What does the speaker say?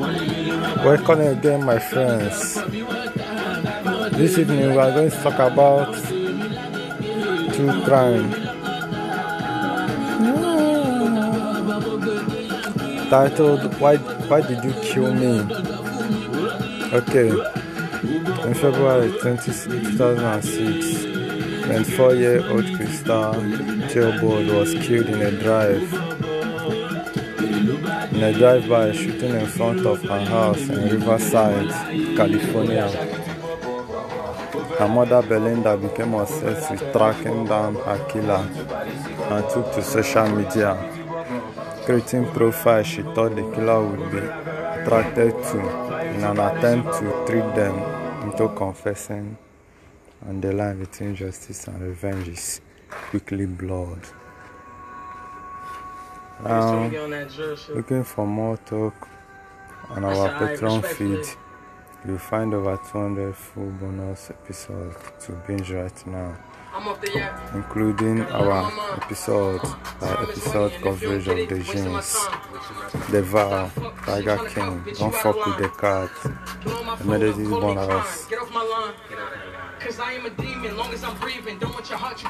Welcome again, my friends. This evening we are going to talk about true crime. Titled Why Why Did You Kill Me? Okay. In February 20, 2006, 24 year old Crystal Theobald was killed in a drive in a drive-by shooting in front of her house in Riverside, California. Her mother Belinda became obsessed with tracking down her killer and took to social media, creating profiles she thought the killer would be attracted to in an attempt to trick them into confessing and the line between justice and revenge is quickly blurred. Um, looking for more talk on our Patreon feed. You'll find over 200 full bonus episodes to binge right now, including our episode by episode coverage of the Jeans, The Vow, Tiger King, Don't Fuck with the Cat, The Medicine Bonus. Cause I am a demon, long as I'm breathing, don't want your heart